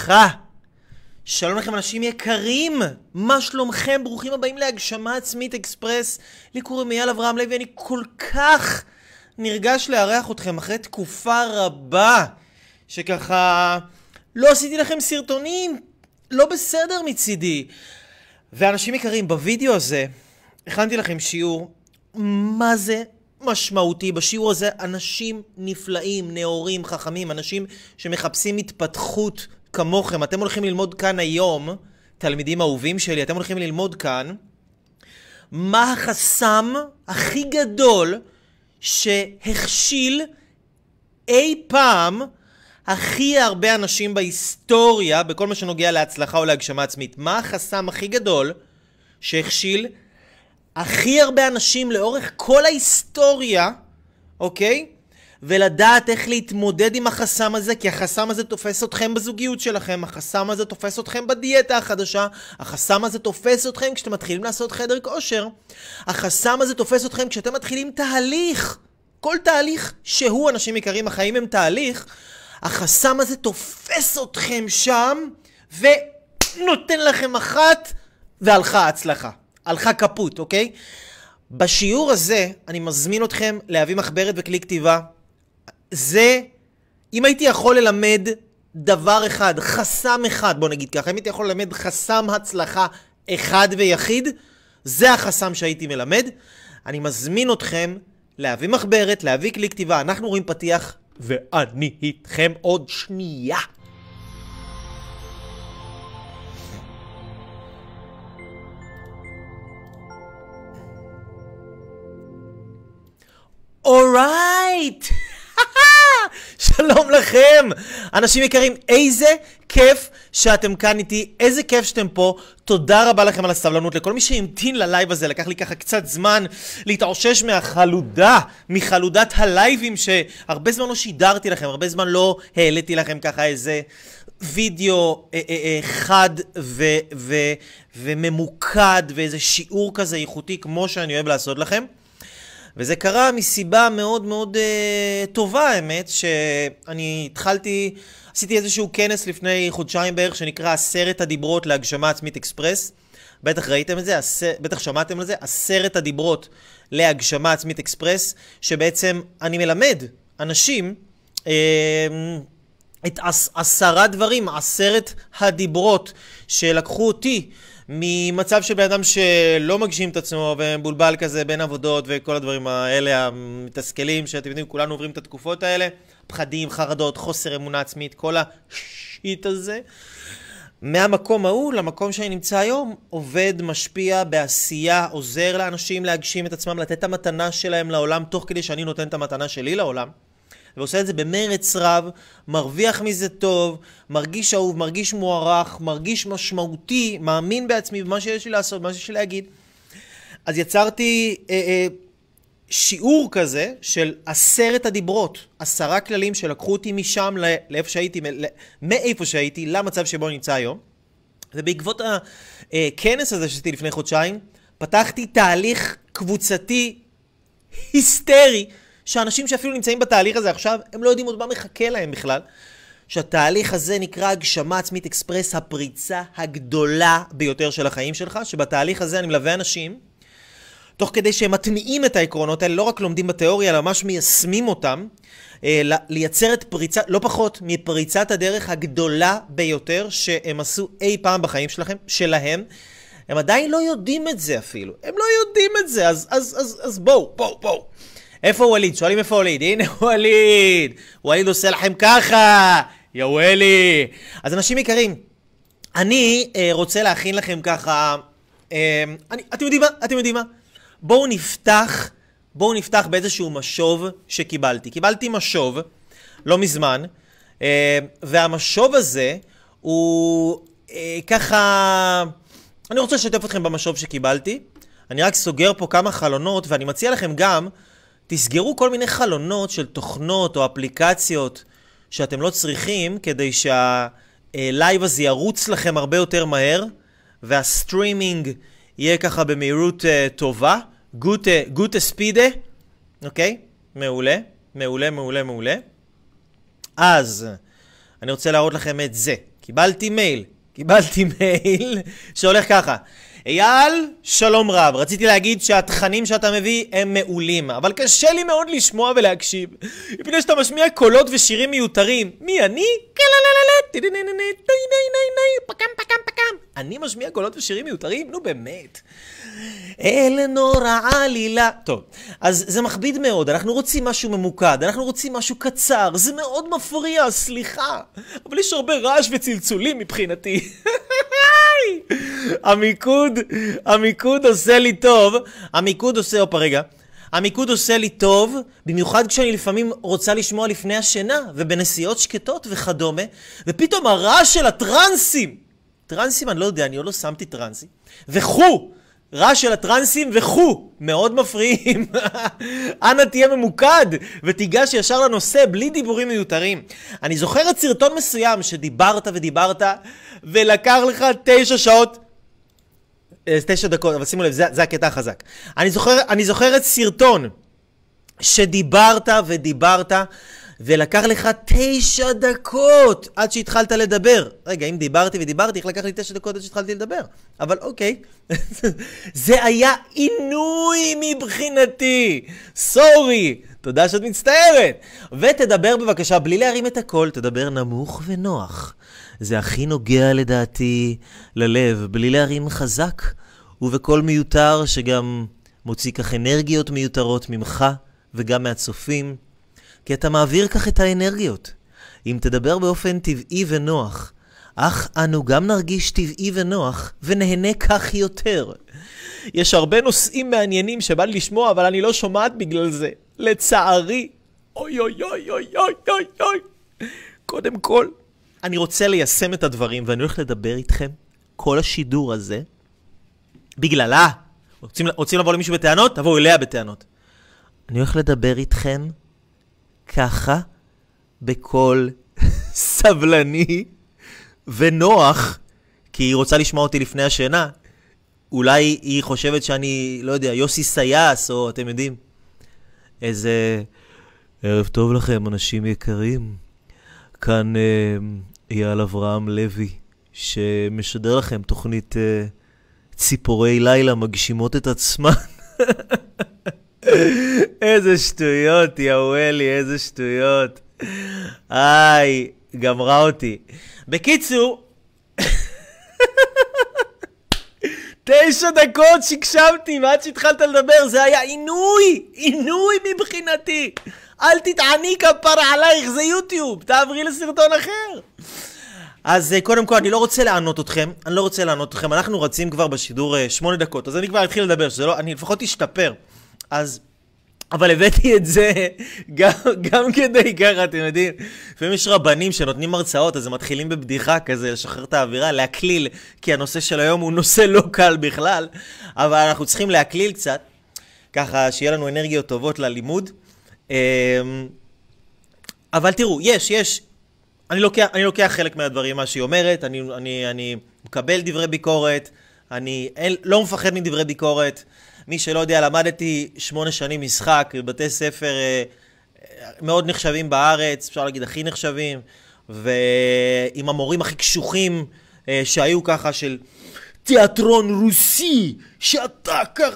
וברכה. שלום לכם אנשים יקרים, מה שלומכם? ברוכים הבאים להגשמה עצמית אקספרס. לי קוראים אייל אברהם לוי, אני כל כך נרגש לארח אתכם אחרי תקופה רבה שככה לא עשיתי לכם סרטונים, לא בסדר מצידי. ואנשים יקרים, בווידאו הזה הכנתי לכם שיעור מה זה משמעותי. בשיעור הזה אנשים נפלאים, נאורים, חכמים, אנשים שמחפשים התפתחות כמוכם. אתם הולכים ללמוד כאן היום, תלמידים אהובים שלי, אתם הולכים ללמוד כאן מה החסם הכי גדול שהכשיל אי פעם הכי הרבה אנשים בהיסטוריה בכל מה שנוגע להצלחה או להגשמה עצמית. מה החסם הכי גדול שהכשיל הכי הרבה אנשים לאורך כל ההיסטוריה, אוקיי? ולדעת איך להתמודד עם החסם הזה, כי החסם הזה תופס אתכם בזוגיות שלכם, החסם הזה תופס אתכם בדיאטה החדשה, החסם הזה תופס אתכם כשאתם מתחילים לעשות חדר כושר, החסם הזה תופס אתכם כשאתם מתחילים תהליך. כל תהליך שהוא, אנשים יקרים, החיים הם תהליך, החסם הזה תופס אתכם שם, ונותן לכם אחת, והלכה הצלחה. הלכה כפות, אוקיי? בשיעור הזה אני מזמין אתכם להביא מחברת וכלי כתיבה. זה, אם הייתי יכול ללמד דבר אחד, חסם אחד, בוא נגיד ככה, אם הייתי יכול ללמד חסם הצלחה אחד ויחיד, זה החסם שהייתי מלמד. אני מזמין אתכם להביא מחברת, להביא כלי כתיבה. אנחנו רואים פתיח, ואני איתכם עוד שנייה. Alright! שלום לכם! אנשים יקרים, איזה כיף שאתם כאן איתי, איזה כיף שאתם פה. תודה רבה לכם על הסבלנות. לכל מי שהמתין ללייב הזה, לקח לי ככה קצת זמן להתאושש מהחלודה, מחלודת הלייבים שהרבה זמן לא שידרתי לכם, הרבה זמן לא העליתי לכם ככה איזה וידאו אה, אה, אה, חד ו, ו, וממוקד ואיזה שיעור כזה איכותי כמו שאני אוהב לעשות לכם. וזה קרה מסיבה מאוד מאוד uh, טובה, האמת, שאני התחלתי, עשיתי איזשהו כנס לפני חודשיים בערך, שנקרא עשרת הדיברות להגשמה עצמית אקספרס. בטח ראיתם את זה, עשר, בטח שמעתם על זה, עשרת הדיברות להגשמה עצמית אקספרס, שבעצם אני מלמד אנשים אה, את עשרה דברים, עשרת הדיברות שלקחו אותי ממצב של בן אדם שלא מגשים את עצמו ומבולבל כזה בין עבודות וכל הדברים האלה המתסכלים שאתם יודעים, כולנו עוברים את התקופות האלה, פחדים, חרדות, חוסר אמונה עצמית, כל השיט הזה. מהמקום ההוא למקום שאני נמצא היום, עובד, משפיע, בעשייה, עוזר לאנשים להגשים את עצמם, לתת את המתנה שלהם לעולם, תוך כדי שאני נותן את המתנה שלי לעולם. ועושה את זה במרץ רב, מרוויח מזה טוב, מרגיש אהוב, מרגיש מוערך, מרגיש משמעותי, מאמין בעצמי במה שיש לי לעשות, מה שיש לי להגיד. אז יצרתי אה, אה, שיעור כזה של עשרת הדיברות, עשרה כללים שלקחו אותי משם לאיפה שהייתי, מאיפה שהייתי, למצב שבו אני נמצא היום. ובעקבות הכנס הזה שעשיתי לפני חודשיים, פתחתי תהליך קבוצתי היסטרי שאנשים שאפילו נמצאים בתהליך הזה עכשיו, הם לא יודעים עוד מה מחכה להם בכלל. שהתהליך הזה נקרא הגשמה עצמית אקספרס, הפריצה הגדולה ביותר של החיים שלך, שבתהליך הזה אני מלווה אנשים, תוך כדי שהם מטמיעים את העקרונות האלה, לא רק לומדים בתיאוריה, אלא ממש מיישמים אותם, אה, לייצר את פריצה, לא פחות מפריצת הדרך הגדולה ביותר שהם עשו אי פעם בחיים שלכם, שלהם. הם עדיין לא יודעים את זה אפילו. הם לא יודעים את זה, אז, אז, אז, אז בואו, בואו, בואו. איפה ווליד? שואלים איפה ווליד? הנה ווליד! ווליד עושה לכם ככה! יא וולי! אז אנשים יקרים, אני אה, רוצה להכין לכם ככה... אה, אני, אתם יודעים מה? אתם יודעים מה? בואו נפתח, בואו נפתח באיזשהו משוב שקיבלתי. קיבלתי משוב לא מזמן, אה, והמשוב הזה הוא אה, ככה... אני רוצה לשתף אתכם במשוב שקיבלתי. אני רק סוגר פה כמה חלונות, ואני מציע לכם גם תסגרו כל מיני חלונות של תוכנות או אפליקציות שאתם לא צריכים כדי שהלייב הזה ירוץ לכם הרבה יותר מהר והסטרימינג יהיה ככה במהירות אה, טובה. גוטה, גוטה ספידה, אוקיי? מעולה, מעולה, מעולה, מעולה. אז אני רוצה להראות לכם את זה. קיבלתי מייל, קיבלתי מייל שהולך ככה. אייל, שלום רב. רציתי להגיד שהתכנים שאתה מביא הם מעולים, אבל קשה לי מאוד לשמוע ולהקשיב. מפני שאתה משמיע קולות ושירים מיותרים. מי אני? אני משמיע קולות ושירים מיותרים? נו באמת. אלנור העלילה. טוב, אז זה מכביד מאוד, אנחנו רוצים משהו ממוקד, אנחנו רוצים משהו קצר, זה מאוד מפריע, סליחה. אבל יש הרבה רעש וצלצולים מבחינתי. המיקוד, המיקוד עושה לי טוב, המיקוד עושה, הופה רגע, המיקוד עושה לי טוב, במיוחד כשאני לפעמים רוצה לשמוע לפני השינה, ובנסיעות שקטות וכדומה, ופתאום הרעש של הטרנסים, טרנסים אני לא יודע, אני עוד לא שמתי טרנסים, וכו', רעש של הטרנסים וכו', מאוד מפריעים. אנא תהיה ממוקד ותיגש ישר לנושא בלי דיבורים מיותרים. אני זוכר את סרטון מסוים שדיברת ודיברת ולקח לך תשע שעות, תשע דקות, אבל שימו לב, זה, זה הקטע החזק. אני זוכר, אני זוכר את סרטון שדיברת ודיברת ולקח לך תשע דקות עד שהתחלת לדבר. רגע, אם דיברתי ודיברתי, איך לקח לי תשע דקות עד שהתחלתי לדבר? אבל אוקיי. זה היה עינוי מבחינתי. סורי. תודה שאת מצטערת. ותדבר בבקשה, בלי להרים את הקול, תדבר נמוך ונוח. זה הכי נוגע לדעתי ללב, בלי להרים חזק, ובקול מיותר שגם מוציא כך אנרגיות מיותרות ממך וגם מהצופים. כי אתה מעביר כך את האנרגיות. אם תדבר באופן טבעי ונוח, אך אנו גם נרגיש טבעי ונוח, ונהנה כך יותר. יש הרבה נושאים מעניינים שבא לי לשמוע, אבל אני לא שומעת בגלל זה. לצערי. אוי אוי אוי אוי אוי אוי אוי. קודם כל, אני רוצה ליישם את הדברים, ואני הולך לדבר איתכם כל השידור הזה, בגללה. רוצים, רוצים לבוא למישהו בטענות? תבואו אליה בטענות. אני הולך לדבר איתכם ככה, בקול סבלני ונוח, כי היא רוצה לשמוע אותי לפני השינה. אולי היא חושבת שאני, לא יודע, יוסי סייס, או אתם יודעים, איזה... ערב טוב לכם, אנשים יקרים. כאן אה, אייל אברהם לוי, שמשדר לכם תוכנית אה, ציפורי לילה מגשימות את עצמן. איזה שטויות, יאוואלי, איזה שטויות. איי, גמרה אותי. בקיצור, תשע דקות שהקשבתי ועד שהתחלת לדבר, זה היה עינוי, עינוי מבחינתי. אל תתעני כפרה עלייך, זה יוטיוב, תעברי לסרטון אחר. אז אה, קודם כל, אני לא רוצה לענות אתכם, אני לא רוצה לענות אתכם, אנחנו רצים כבר בשידור uh, שמונה דקות, אז אני כבר אתחיל לדבר, שזה לא, אני לפחות אשתפר. אז... אבל הבאתי את זה גם, גם כדי ככה, אתם יודעים. לפעמים יש רבנים שנותנים הרצאות, אז הם מתחילים בבדיחה כזה, לשחרר את האווירה, להקליל, כי הנושא של היום הוא נושא לא קל בכלל, אבל אנחנו צריכים להקליל קצת, ככה שיהיה לנו אנרגיות טובות ללימוד. אמ, אבל תראו, יש, יש, אני לוקח, אני לוקח חלק מהדברים, מה שהיא אומרת, אני, אני, אני מקבל דברי ביקורת, אני אין, לא מפחד מדברי ביקורת. מי שלא יודע, למדתי שמונה שנים משחק בבתי ספר אה, מאוד נחשבים בארץ, אפשר להגיד הכי נחשבים, ועם המורים הכי קשוחים אה, שהיו ככה של תיאטרון רוסי, שאתה קר...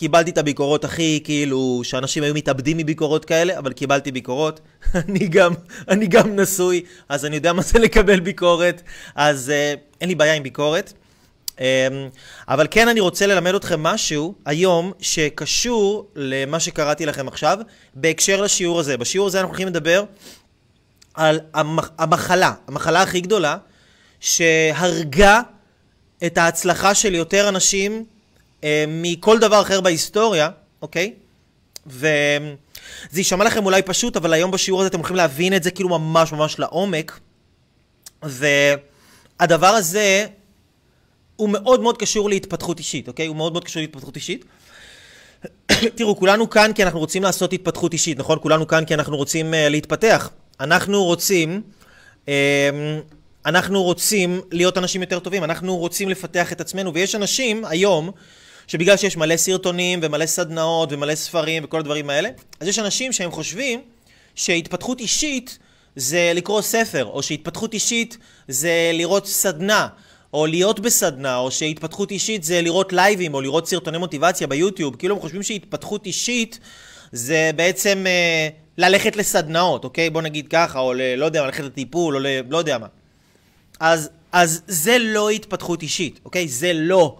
קיבלתי את הביקורות הכי, כאילו, שאנשים היו מתאבדים מביקורות כאלה, אבל קיבלתי ביקורות. אני גם, אני גם נשוי, אז אני יודע מה זה לקבל ביקורת, אז אה, אין לי בעיה עם ביקורת. אמ, אבל כן אני רוצה ללמד אתכם משהו היום שקשור למה שקראתי לכם עכשיו בהקשר לשיעור הזה. בשיעור הזה אנחנו הולכים לדבר על המחלה, המחלה הכי גדולה שהרגה את ההצלחה של יותר אנשים אה, מכל דבר אחר בהיסטוריה, אוקיי? וזה יישמע לכם אולי פשוט, אבל היום בשיעור הזה אתם הולכים להבין את זה כאילו ממש ממש לעומק. והדבר הזה הוא מאוד מאוד קשור להתפתחות אישית, אוקיי? הוא מאוד מאוד קשור להתפתחות אישית. תראו, כולנו כאן כי אנחנו רוצים לעשות התפתחות אישית, נכון? כולנו כאן כי אנחנו רוצים uh, להתפתח. אנחנו רוצים, uh, אנחנו רוצים להיות אנשים יותר טובים, אנחנו רוצים לפתח את עצמנו, ויש אנשים היום, שבגלל שיש מלא סרטונים ומלא סדנאות ומלא ספרים וכל הדברים האלה, אז יש אנשים שהם חושבים שהתפתחות אישית זה לקרוא ספר, או שהתפתחות אישית זה לראות סדנה, או להיות בסדנה, או שהתפתחות אישית זה לראות לייבים, או לראות סרטוני מוטיבציה ביוטיוב. כאילו הם חושבים שהתפתחות אישית זה בעצם אה, ללכת לסדנאות, אוקיי? בוא נגיד ככה, או ל, לא יודע, ללכת לטיפול, או ל... לא יודע מה. אז, אז זה לא התפתחות אישית, אוקיי? זה לא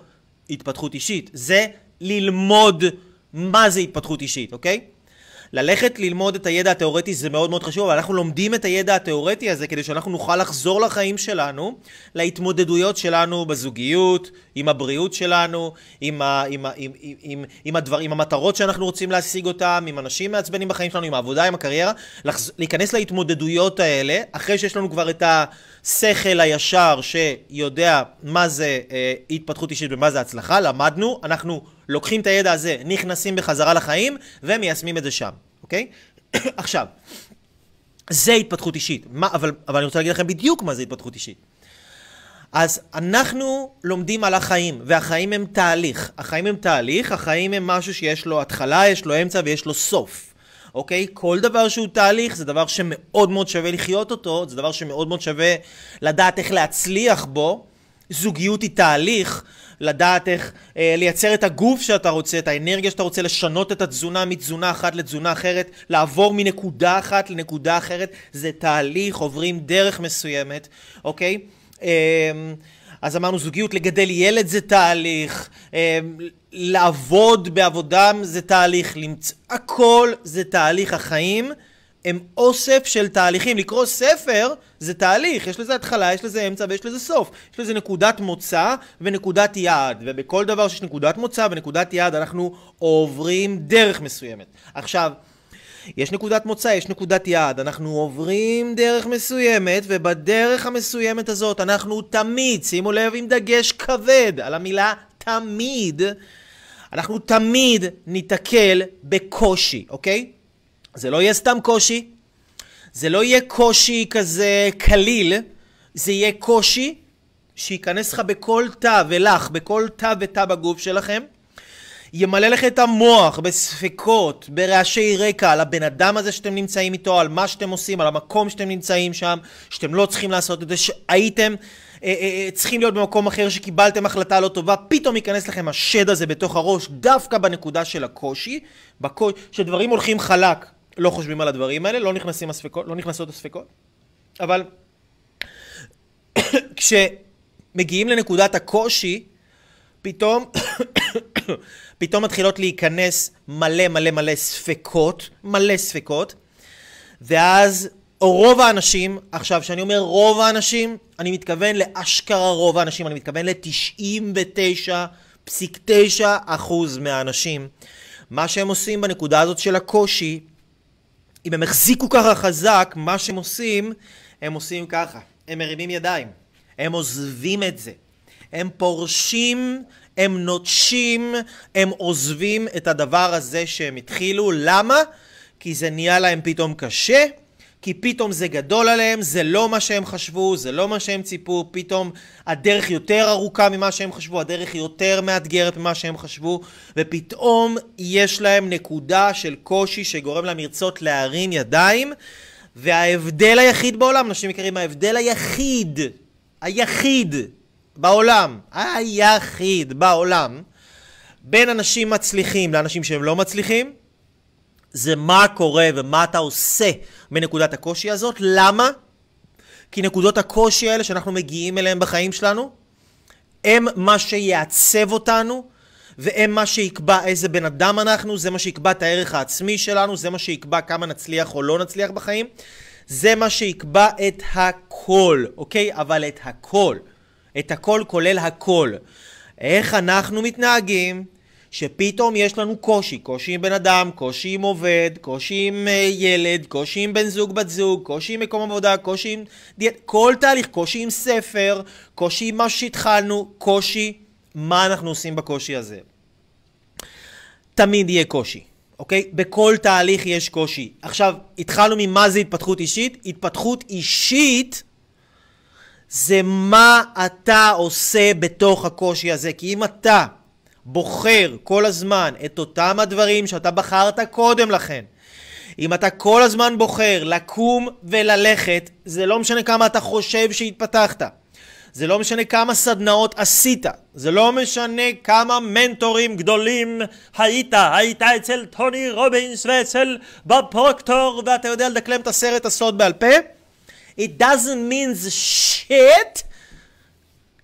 התפתחות אישית. זה ללמוד מה זה התפתחות אישית, אוקיי? ללכת ללמוד את הידע התיאורטי זה מאוד מאוד חשוב, אבל אנחנו לומדים את הידע התיאורטי הזה כדי שאנחנו נוכל לחזור לחיים שלנו, להתמודדויות שלנו בזוגיות, עם הבריאות שלנו, עם, ה, עם, ה, עם, עם, עם, עם, הדבר, עם המטרות שאנחנו רוצים להשיג אותם, עם אנשים מעצבנים בחיים שלנו, עם העבודה, עם הקריירה, לחז, להיכנס להתמודדויות האלה, אחרי שיש לנו כבר את השכל הישר שיודע מה זה אה, התפתחות אישית ומה זה הצלחה, למדנו, אנחנו לוקחים את הידע הזה, נכנסים בחזרה לחיים ומיישמים את זה שם, אוקיי? עכשיו, זה התפתחות אישית, מה, אבל, אבל אני רוצה להגיד לכם בדיוק מה זה התפתחות אישית. אז אנחנו לומדים על החיים, והחיים הם תהליך. החיים הם תהליך, החיים הם משהו שיש לו התחלה, יש לו אמצע ויש לו סוף. אוקיי? כל דבר שהוא תהליך זה דבר שמאוד מאוד שווה לחיות אותו, זה דבר שמאוד מאוד שווה לדעת איך להצליח בו. זוגיות היא תהליך, לדעת איך אה, לייצר את הגוף שאתה רוצה, את האנרגיה שאתה רוצה, לשנות את התזונה מתזונה אחת לתזונה אחרת, לעבור מנקודה אחת לנקודה אחרת, זה תהליך, עוברים דרך מסוימת, אוקיי? אה, אז אמרנו זוגיות, לגדל ילד זה תהליך, אה, לעבוד בעבודה זה תהליך, למצ... הכל זה תהליך החיים. הם אוסף של תהליכים. לקרוא ספר זה תהליך, יש לזה התחלה, יש לזה אמצע ויש לזה סוף. יש לזה נקודת מוצא ונקודת יעד, ובכל דבר שיש נקודת מוצא ונקודת יעד אנחנו עוברים דרך מסוימת. עכשיו, יש נקודת מוצא, יש נקודת יעד, אנחנו עוברים דרך מסוימת, ובדרך המסוימת הזאת אנחנו תמיד, שימו לב עם דגש כבד על המילה תמיד, אנחנו תמיד ניתקל בקושי, אוקיי? זה לא יהיה סתם קושי, זה לא יהיה קושי כזה קליל, זה יהיה קושי שייכנס לך בכל תא ולך, בכל תא ותא בגוף שלכם, ימלא לך את המוח בספקות, ברעשי רקע, על הבן אדם הזה שאתם נמצאים איתו, על מה שאתם עושים, על המקום שאתם נמצאים שם, שאתם לא צריכים לעשות את זה, שהייתם אה, אה, אה, צריכים להיות במקום אחר, שקיבלתם החלטה לא טובה, פתאום ייכנס לכם השד הזה בתוך הראש, דווקא בנקודה של הקושי, בקושי שדברים הולכים חלק. לא חושבים על הדברים האלה, לא, הספקות, לא נכנסות הספקות, אבל כשמגיעים לנקודת הקושי, פתאום, פתאום מתחילות להיכנס מלא מלא מלא ספקות, מלא ספקות, ואז רוב האנשים, עכשיו כשאני אומר רוב האנשים, אני מתכוון לאשכרה רוב האנשים, אני מתכוון ל-99.9 אחוז מהאנשים. מה שהם עושים בנקודה הזאת של הקושי, אם הם החזיקו ככה חזק, מה שהם עושים, הם עושים ככה. הם מרימים ידיים. הם עוזבים את זה. הם פורשים, הם נוטשים, הם עוזבים את הדבר הזה שהם התחילו. למה? כי זה נהיה להם פתאום קשה, כי פתאום זה גדול עליהם, זה לא מה שהם חשבו, זה לא מה שהם ציפו, פתאום הדרך יותר ארוכה ממה שהם חשבו, הדרך יותר מאתגרת ממה שהם חשבו, ופתאום יש להם נקודה של קושי שגורם להם לרצות להרים ידיים, וההבדל היחיד בעולם, אנשים יקרים, ההבדל היחיד, היחיד בעולם, היחיד בעולם, בין אנשים מצליחים לאנשים שהם לא מצליחים, זה מה קורה ומה אתה עושה בנקודת הקושי הזאת. למה? כי נקודות הקושי האלה שאנחנו מגיעים אליהם בחיים שלנו, הם מה שיעצב אותנו, והם מה שיקבע איזה בן אדם אנחנו, זה מה שיקבע את הערך העצמי שלנו, זה מה שיקבע כמה נצליח או לא נצליח בחיים. זה מה שיקבע את הכל, אוקיי? אבל את הכל. את הכל כולל הכל. איך אנחנו מתנהגים שפתאום יש לנו קושי, קושי עם בן אדם, קושי עם עובד, קושי עם uh, ילד, קושי עם בן זוג, בת זוג, קושי עם מקום עבודה, קושי עם דיאט, כל תהליך, קושי עם ספר, קושי עם מה שהתחלנו, קושי, מה אנחנו עושים בקושי הזה? תמיד יהיה קושי, אוקיי? בכל תהליך יש קושי. עכשיו, התחלנו ממה זה התפתחות אישית? התפתחות אישית זה מה אתה עושה בתוך הקושי הזה, כי אם אתה בוחר כל הזמן את אותם הדברים שאתה בחרת קודם לכן, אם אתה כל הזמן בוחר לקום וללכת, זה לא משנה כמה אתה חושב שהתפתחת. זה לא משנה כמה סדנאות עשית, זה לא משנה כמה מנטורים גדולים היית, היית אצל טוני רובינס ואצל בוב פרוקטור ואתה יודע לדקלם את הסרט הסוד בעל פה. It doesn't mean shit,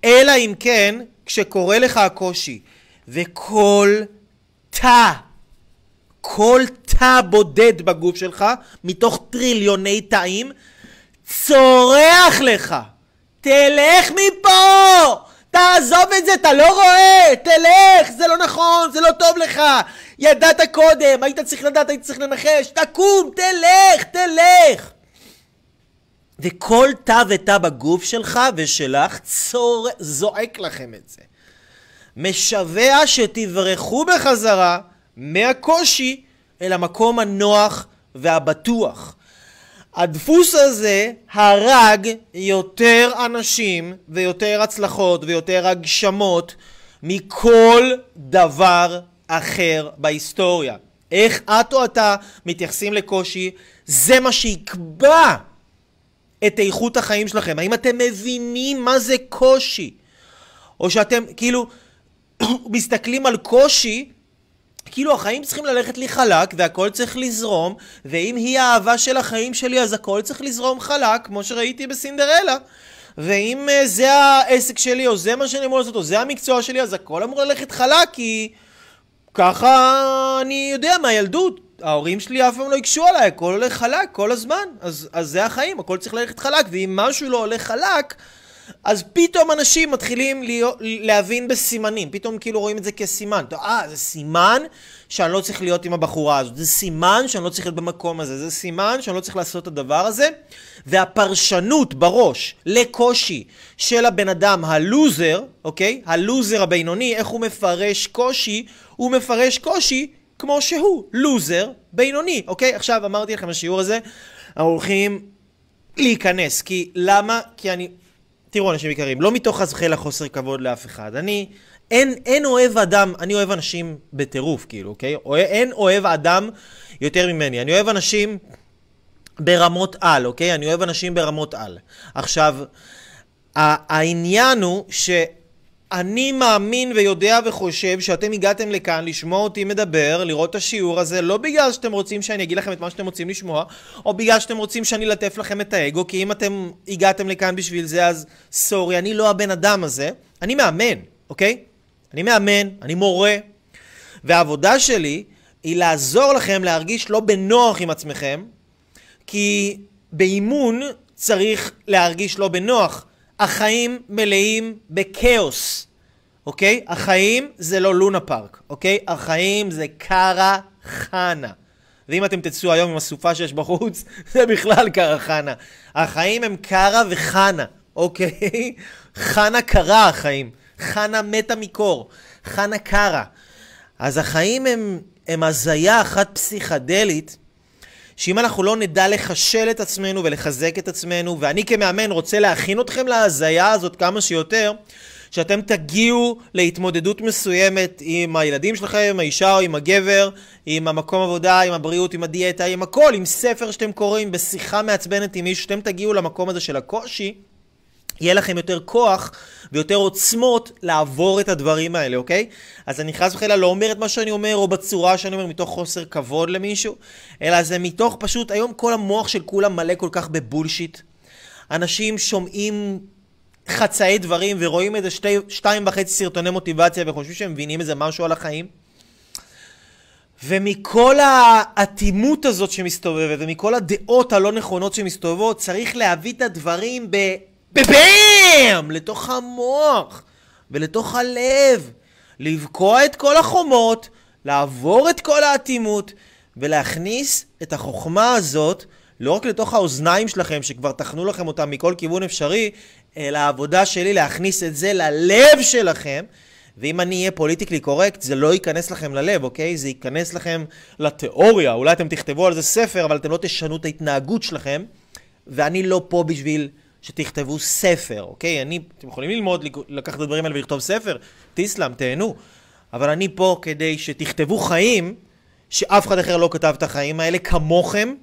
אלא אם כן, כשקורה לך הקושי, וכל תא, כל תא בודד בגוף שלך, מתוך טריליוני תאים, צורח לך תלך מפה! תעזוב את זה, אתה לא רואה! תלך! זה לא נכון, זה לא טוב לך! ידעת קודם, היית צריך לדעת, היית צריך לנחש, תקום, תלך, תלך! וכל תא ותא בגוף שלך ושלך צור... זועק לכם את זה. משווע שתברחו בחזרה מהקושי אל המקום הנוח והבטוח. הדפוס הזה הרג יותר אנשים ויותר הצלחות ויותר הגשמות מכל דבר אחר בהיסטוריה. איך את או אתה מתייחסים לקושי, זה מה שיקבע את איכות החיים שלכם. האם אתם מבינים מה זה קושי? או שאתם כאילו מסתכלים על קושי כאילו החיים צריכים ללכת לי חלק והכל צריך לזרום ואם היא האהבה של החיים שלי אז הכל צריך לזרום חלק כמו שראיתי בסינדרלה. ואם uh, זה העסק שלי או זה מה שאני אמור לעשות או זה המקצוע שלי אז הכל אמור ללכת חלק כי ככה אני יודע מהילדות ההורים שלי אף פעם לא הקשו עליי הכל הולך חלק כל הזמן. אז, אז זה החיים הכל צריך ללכת חלק ואם משהו לא הולך חלק אז פתאום אנשים מתחילים להיות, להבין בסימנים, פתאום כאילו רואים את זה כסימן. אה, זה סימן שאני לא צריך להיות עם הבחורה הזאת, זה סימן שאני לא צריך להיות במקום הזה, זה סימן שאני לא צריך לעשות את הדבר הזה. והפרשנות בראש לקושי של הבן אדם הלוזר, אוקיי? הלוזר הבינוני, איך הוא מפרש קושי? הוא מפרש קושי כמו שהוא, לוזר בינוני, אוקיי? עכשיו אמרתי לכם בשיעור הזה, אנחנו הולכים להיכנס, כי למה? כי אני... תראו אנשים יקרים, לא מתוך חזחל חוסר כבוד לאף אחד. אני, אין, אין אוהב אדם, אני אוהב אנשים בטירוף, כאילו, אוקיי? אין אוהב אדם יותר ממני. אני אוהב אנשים ברמות על, אוקיי? אני אוהב אנשים ברמות על. עכשיו, העניין הוא ש... אני מאמין ויודע וחושב שאתם הגעתם לכאן לשמוע אותי מדבר, לראות את השיעור הזה, לא בגלל שאתם רוצים שאני אגיד לכם את מה שאתם רוצים לשמוע, או בגלל שאתם רוצים שאני אלטף לכם את האגו, כי אם אתם הגעתם לכאן בשביל זה, אז סורי, אני לא הבן אדם הזה. אני מאמן, אוקיי? אני מאמן, אני מורה, והעבודה שלי היא לעזור לכם להרגיש לא בנוח עם עצמכם, כי באימון צריך להרגיש לא בנוח. החיים מלאים בכאוס, אוקיי? החיים זה לא לונה פארק, אוקיי? החיים זה קארה חנה. ואם אתם תצאו היום עם הסופה שיש בחוץ, זה בכלל קארה חנה. החיים הם קארה וחנה, אוקיי? חנה קרה החיים. חנה מתה מקור. חנה קרה. אז החיים הם, הם הזיה אחת פסיכדלית שאם אנחנו לא נדע לחשל את עצמנו ולחזק את עצמנו, ואני כמאמן רוצה להכין אתכם להזיה הזאת כמה שיותר, שאתם תגיעו להתמודדות מסוימת עם הילדים שלכם, עם האישה או עם הגבר, עם המקום עבודה, עם הבריאות, עם הדיאטה, עם הכל, עם ספר שאתם קוראים, בשיחה מעצבנת עם מישהו, שאתם תגיעו למקום הזה של הקושי, יהיה לכם יותר כוח ויותר עוצמות לעבור את הדברים האלה, אוקיי? אז אני חס וחלילה לא אומר את מה שאני אומר, או בצורה שאני אומר מתוך חוסר כבוד למישהו, אלא זה מתוך פשוט, היום כל המוח של כולם מלא כל כך בבולשיט. אנשים שומעים חצאי דברים ורואים איזה שתי, שתיים וחצי סרטוני מוטיבציה וחושבים שהם מבינים איזה משהו על החיים. ומכל האטימות הזאת שמסתובבת, ומכל הדעות הלא נכונות שמסתובבות, צריך להביא את הדברים ב... בבאם! לתוך המוח ולתוך הלב. לבקוע את כל החומות, לעבור את כל האטימות ולהכניס את החוכמה הזאת לא רק לתוך האוזניים שלכם, שכבר טחנו לכם אותה מכל כיוון אפשרי, אלא העבודה שלי להכניס את זה ללב שלכם. ואם אני אהיה פוליטיקלי קורקט, זה לא ייכנס לכם ללב, אוקיי? זה ייכנס לכם לתיאוריה. אולי אתם תכתבו על זה ספר, אבל אתם לא תשנו את ההתנהגות שלכם. ואני לא פה בשביל שתכתבו ספר, אוקיי? אני, אתם יכולים ללמוד, לקחת את הדברים האלה ולכתוב ספר, תיסלאם, תהנו. אבל אני פה כדי שתכתבו חיים שאף אחד אחר לא כתב את החיים האלה כמוכם,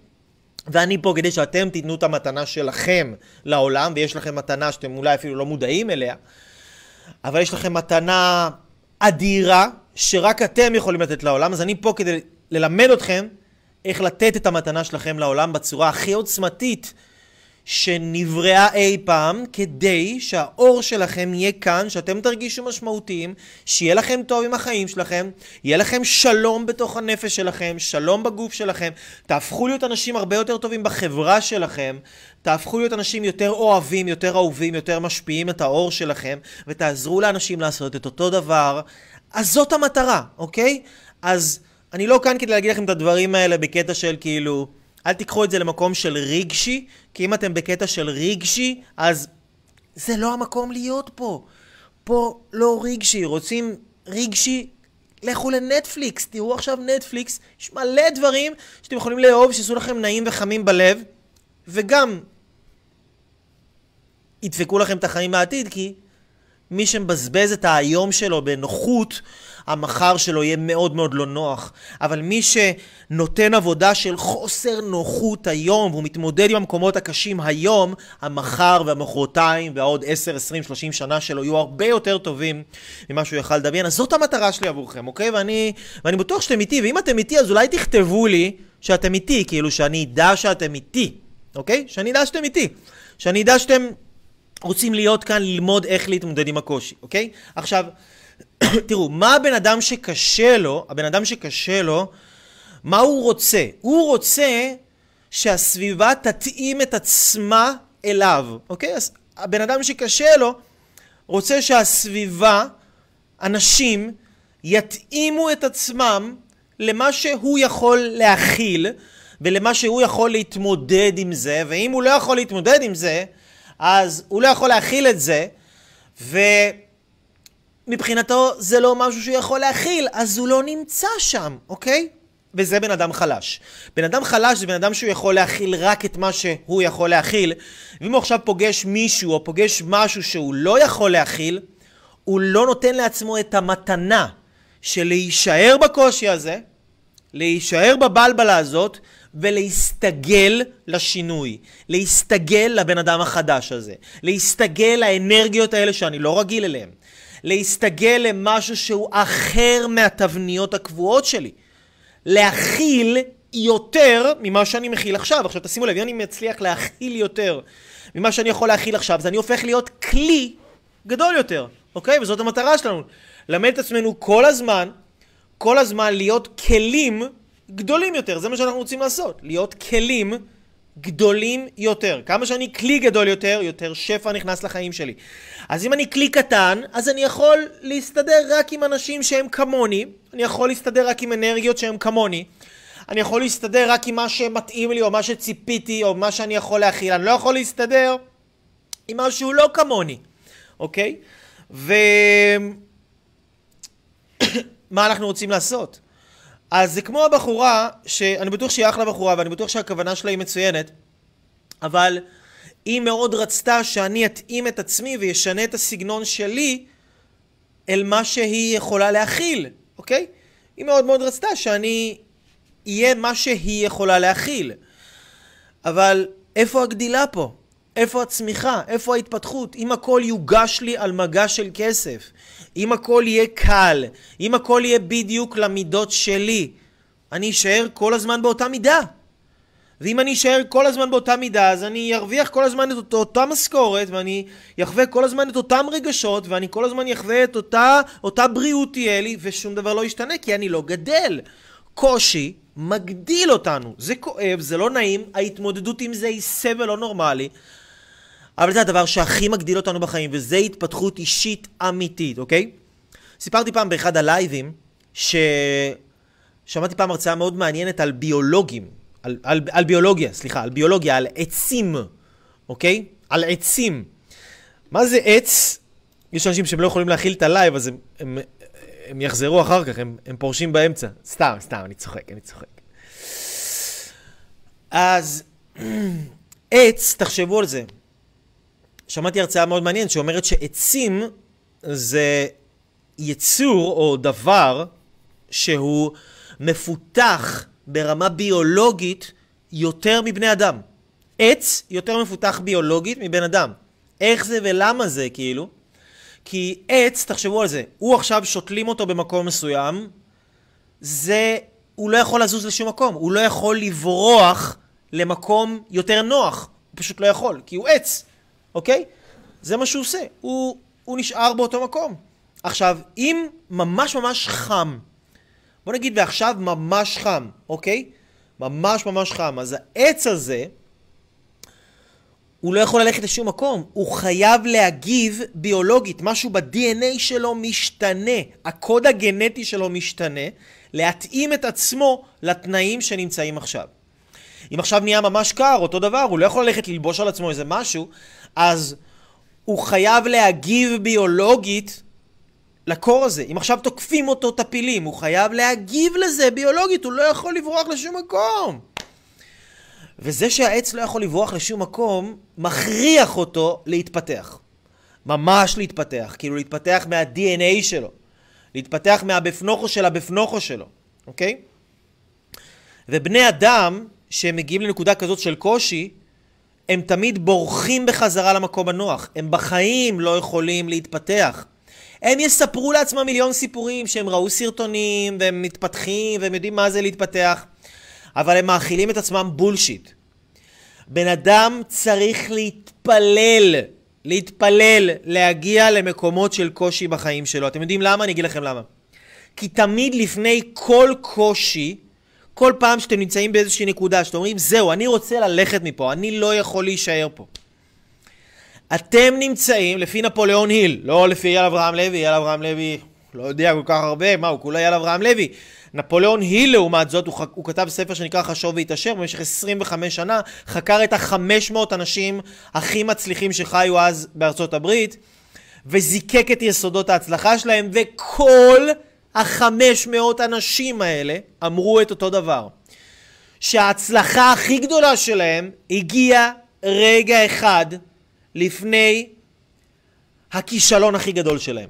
ואני פה כדי שאתם תיתנו את המתנה שלכם לעולם, ויש לכם מתנה שאתם אולי אפילו לא מודעים אליה, אבל יש לכם מתנה אדירה, שרק אתם יכולים לתת לעולם, אז אני פה כדי ללמד אתכם איך לתת את המתנה שלכם לעולם בצורה הכי עוצמתית שנבראה אי פעם, כדי שהאור שלכם יהיה כאן, שאתם תרגישו משמעותיים, שיהיה לכם טוב עם החיים שלכם, יהיה לכם שלום בתוך הנפש שלכם, שלום בגוף שלכם, תהפכו להיות אנשים הרבה יותר טובים בחברה שלכם, תהפכו להיות אנשים יותר אוהבים, יותר אהובים, יותר משפיעים את האור שלכם, ותעזרו לאנשים לעשות את אותו דבר. אז זאת המטרה, אוקיי? אז אני לא כאן כדי להגיד לכם את הדברים האלה בקטע של כאילו... אל תיקחו את זה למקום של רגשי, כי אם אתם בקטע של רגשי, אז זה לא המקום להיות פה. פה לא רגשי, רוצים רגשי, לכו לנטפליקס, תראו עכשיו נטפליקס, יש מלא דברים שאתם יכולים לאהוב, שיעשו לכם נעים וחמים בלב, וגם ידפקו לכם את החיים בעתיד, כי מי שמבזבז את היום שלו בנוחות, המחר שלו יהיה מאוד מאוד לא נוח. אבל מי שנותן עבודה של חוסר נוחות היום, והוא מתמודד עם המקומות הקשים היום, המחר והמחרתיים והעוד 10, 20, 30 שנה שלו יהיו הרבה יותר טובים ממה שהוא יכל לדמיין. אז זאת המטרה שלי עבורכם, אוקיי? ואני, ואני בטוח שאתם איתי, ואם אתם איתי אז אולי תכתבו לי שאתם איתי, כאילו שאני אדע שאתם איתי, אוקיי? שאני אדע שאתם איתי. שאני אדע שאתם רוצים להיות כאן, ללמוד איך להתמודד עם הקושי, אוקיי? עכשיו, תראו, מה הבן אדם שקשה לו, הבן אדם שקשה לו, מה הוא רוצה? הוא רוצה שהסביבה תתאים את עצמה אליו, אוקיי? אז הבן אדם שקשה לו רוצה שהסביבה, אנשים, יתאימו את עצמם למה שהוא יכול להכיל ולמה שהוא יכול להתמודד עם זה, ואם הוא לא יכול להתמודד עם זה, אז הוא לא יכול להכיל את זה, ומבחינתו זה לא משהו שהוא יכול להכיל, אז הוא לא נמצא שם, אוקיי? וזה בן אדם חלש. בן אדם חלש זה בן אדם שהוא יכול להכיל רק את מה שהוא יכול להכיל, ואם הוא עכשיו פוגש מישהו או פוגש משהו שהוא לא יכול להכיל, הוא לא נותן לעצמו את המתנה של להישאר בקושי הזה, להישאר בבלבלה הזאת, ולהסתגל לשינוי, להסתגל לבן אדם החדש הזה, להסתגל לאנרגיות האלה שאני לא רגיל אליהן, להסתגל למשהו שהוא אחר מהתבניות הקבועות שלי, להכיל יותר ממה שאני מכיל עכשיו. עכשיו תשימו לב, אם אני מצליח להכיל יותר ממה שאני יכול להכיל עכשיו, אז אני הופך להיות כלי גדול יותר, אוקיי? וזאת המטרה שלנו, ללמד את עצמנו כל הזמן, כל הזמן להיות כלים גדולים יותר, זה מה שאנחנו רוצים לעשות, להיות כלים גדולים יותר. כמה שאני כלי גדול יותר, יותר שפע נכנס לחיים שלי. אז אם אני כלי קטן, אז אני יכול להסתדר רק עם אנשים שהם כמוני, אני יכול להסתדר רק עם אנרגיות שהם כמוני, אני יכול להסתדר רק עם מה שמתאים לי, או מה שציפיתי, או מה שאני יכול להכיל. אני לא יכול להסתדר עם משהו לא כמוני, אוקיי? ו... מה אנחנו רוצים לעשות? אז זה כמו הבחורה, שאני בטוח שהיא אחלה בחורה, ואני בטוח שהכוונה שלה היא מצוינת, אבל היא מאוד רצתה שאני אתאים את עצמי וישנה את הסגנון שלי אל מה שהיא יכולה להכיל, אוקיי? היא מאוד מאוד רצתה שאני אהיה מה שהיא יכולה להכיל. אבל איפה הגדילה פה? איפה הצמיחה? איפה ההתפתחות? אם הכל יוגש לי על מגע של כסף, אם הכל יהיה קל, אם הכל יהיה בדיוק למידות שלי, אני אשאר כל הזמן באותה מידה. ואם אני אשאר כל הזמן באותה מידה, אז אני ארוויח כל הזמן את אותו, אותה משכורת, ואני אחווה כל הזמן את אותם רגשות, ואני כל הזמן אחווה את אותה, אותה בריאות תהיה לי, ושום דבר לא ישתנה, כי אני לא גדל. קושי מגדיל אותנו. זה כואב, זה לא נעים, ההתמודדות עם זה היא סבל לא נורמלי. אבל זה הדבר שהכי מגדיל אותנו בחיים, וזה התפתחות אישית אמיתית, אוקיי? סיפרתי פעם באחד הלייבים, ששמעתי פעם הרצאה מאוד מעניינת על ביולוגים, על, על, על ביולוגיה, סליחה, על ביולוגיה, על עצים, אוקיי? על עצים. מה זה עץ? יש אנשים שהם לא יכולים להכיל את הלייב, אז הם, הם, הם יחזרו אחר כך, הם, הם פורשים באמצע. סתם, סתם, אני צוחק, אני צוחק. אז עץ, תחשבו על זה. שמעתי הרצאה מאוד מעניינת שאומרת שעצים זה יצור או דבר שהוא מפותח ברמה ביולוגית יותר מבני אדם. עץ יותר מפותח ביולוגית מבן אדם. איך זה ולמה זה, כאילו? כי עץ, תחשבו על זה, הוא עכשיו שותלים אותו במקום מסוים, זה, הוא לא יכול לזוז לשום מקום, הוא לא יכול לברוח למקום יותר נוח, הוא פשוט לא יכול, כי הוא עץ, אוקיי? זה מה שהוא עושה, הוא, הוא נשאר באותו מקום. עכשיו, אם ממש ממש חם, בוא נגיד ועכשיו ממש חם, אוקיי? ממש ממש חם, אז העץ הזה, הוא לא יכול ללכת לשום מקום, הוא חייב להגיב ביולוגית, משהו ב-DNA שלו משתנה, הקוד הגנטי שלו משתנה, להתאים את עצמו לתנאים שנמצאים עכשיו. אם עכשיו נהיה ממש קר, אותו דבר, הוא לא יכול ללכת ללבוש על עצמו איזה משהו, אז הוא חייב להגיב ביולוגית לקור הזה. אם עכשיו תוקפים אותו טפילים, הוא חייב להגיב לזה ביולוגית, הוא לא יכול לברוח לשום מקום. וזה שהעץ לא יכול לברוח לשום מקום, מכריח אותו להתפתח. ממש להתפתח, כאילו להתפתח מה-DNA שלו. להתפתח מהבפנוכו של הבפנוכו שלו, אוקיי? ובני אדם שמגיעים לנקודה כזאת של קושי, הם תמיד בורחים בחזרה למקום הנוח. הם בחיים לא יכולים להתפתח. הם יספרו לעצמם מיליון סיפורים שהם ראו סרטונים והם מתפתחים והם יודעים מה זה להתפתח, אבל הם מאכילים את עצמם בולשיט. בן אדם צריך להתפלל, להתפלל, להגיע למקומות של קושי בחיים שלו. אתם יודעים למה? אני אגיד לכם למה. כי תמיד לפני כל קושי, כל פעם שאתם נמצאים באיזושהי נקודה, שאתם אומרים, זהו, אני רוצה ללכת מפה, אני לא יכול להישאר פה. אתם נמצאים לפי נפוליאון היל, לא לפי אייל אברהם לוי, אייל אברהם לוי לא יודע כל כך הרבה, מה, הוא כולה אייל אברהם לוי. נפוליאון היל, לעומת זאת, הוא, הוא כתב ספר שנקרא חשוב והתעשר, במשך 25 שנה חקר את ה-500 אנשים הכי מצליחים שחיו אז בארצות הברית, וזיקק את יסודות ההצלחה שלהם, וכל ה-500 אנשים האלה אמרו את אותו דבר. שההצלחה הכי גדולה שלהם הגיעה רגע אחד לפני הכישלון הכי גדול שלהם.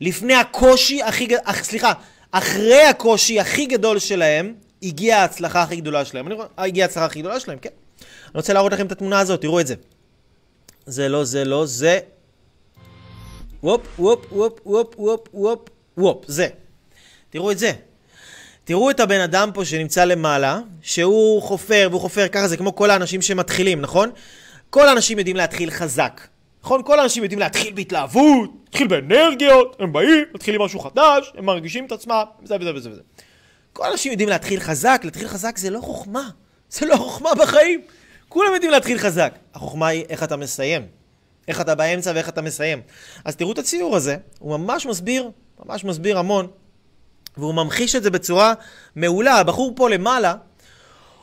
לפני הקושי הכי גדול, סליחה, אחרי הקושי הכי גדול שלהם, הגיעה ההצלחה הכי גדולה שלהם. אני רואה, אה, הגיעה ההצלחה הכי גדולה שלהם, כן. אני רוצה להראות לכם את התמונה הזאת, תראו את זה. זה לא, זה לא, זה... וופ, וופ, וופ, וופ, וופ, וופ, וופ, זה. תראו את זה. תראו את הבן אדם פה שנמצא למעלה, שהוא חופר והוא חופר ככה, זה כמו כל האנשים שמתחילים, נכון? כל האנשים יודעים להתחיל חזק. נכון? כל האנשים יודעים להתחיל בהתלהבות, להתחיל באנרגיות, הם באים, מתחילים משהו חדש, הם מרגישים את עצמם, וזה וזה וזה וזה. כל האנשים יודעים להתחיל חזק, להתחיל חזק זה לא חוכמה. זה לא חוכמה בחיים. כולם יודעים להתחיל חזק. החוכמה היא איך אתה מסיים. איך אתה באמצע ואיך אתה מסיים. אז תראו את הציור הזה, הוא ממש מסביר, ממש מסביר המון, והוא ממחיש את זה בצורה מעולה. הבחור פה למעלה,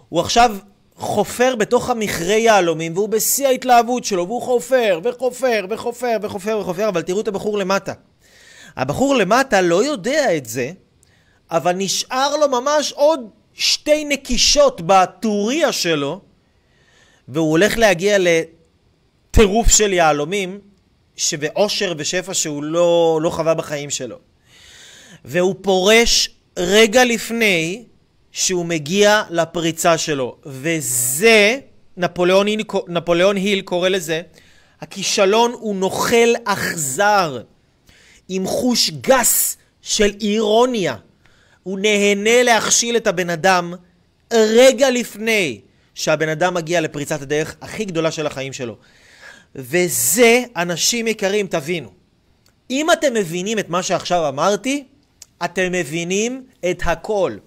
הוא עכשיו חופר בתוך המכרה יהלומים, והוא בשיא ההתלהבות שלו, והוא חופר, וחופר, וחופר, וחופר, וחופר, אבל תראו את הבחור למטה. הבחור למטה לא יודע את זה, אבל נשאר לו ממש עוד שתי נקישות בטוריה שלו, והוא הולך להגיע לטירוף של יהלומים, ועושר ושפע שהוא לא, לא חווה בחיים שלו. והוא פורש רגע לפני שהוא מגיע לפריצה שלו, וזה, נפוליאון, נפוליאון היל קורא לזה, הכישלון הוא נוכל אכזר, עם חוש גס של אירוניה. הוא נהנה להכשיל את הבן אדם רגע לפני שהבן אדם מגיע לפריצת הדרך הכי גדולה של החיים שלו. וזה, אנשים יקרים, תבינו. אם אתם מבינים את מה שעכשיו אמרתי, אתם מבינים את הכל.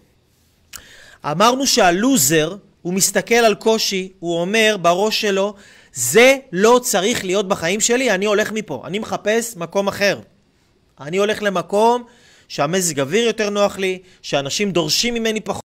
אמרנו שהלוזר, הוא מסתכל על קושי, הוא אומר בראש שלו, זה לא צריך להיות בחיים שלי, אני הולך מפה, אני מחפש מקום אחר. אני הולך למקום שהמזג אוויר יותר נוח לי, שאנשים דורשים ממני פחות.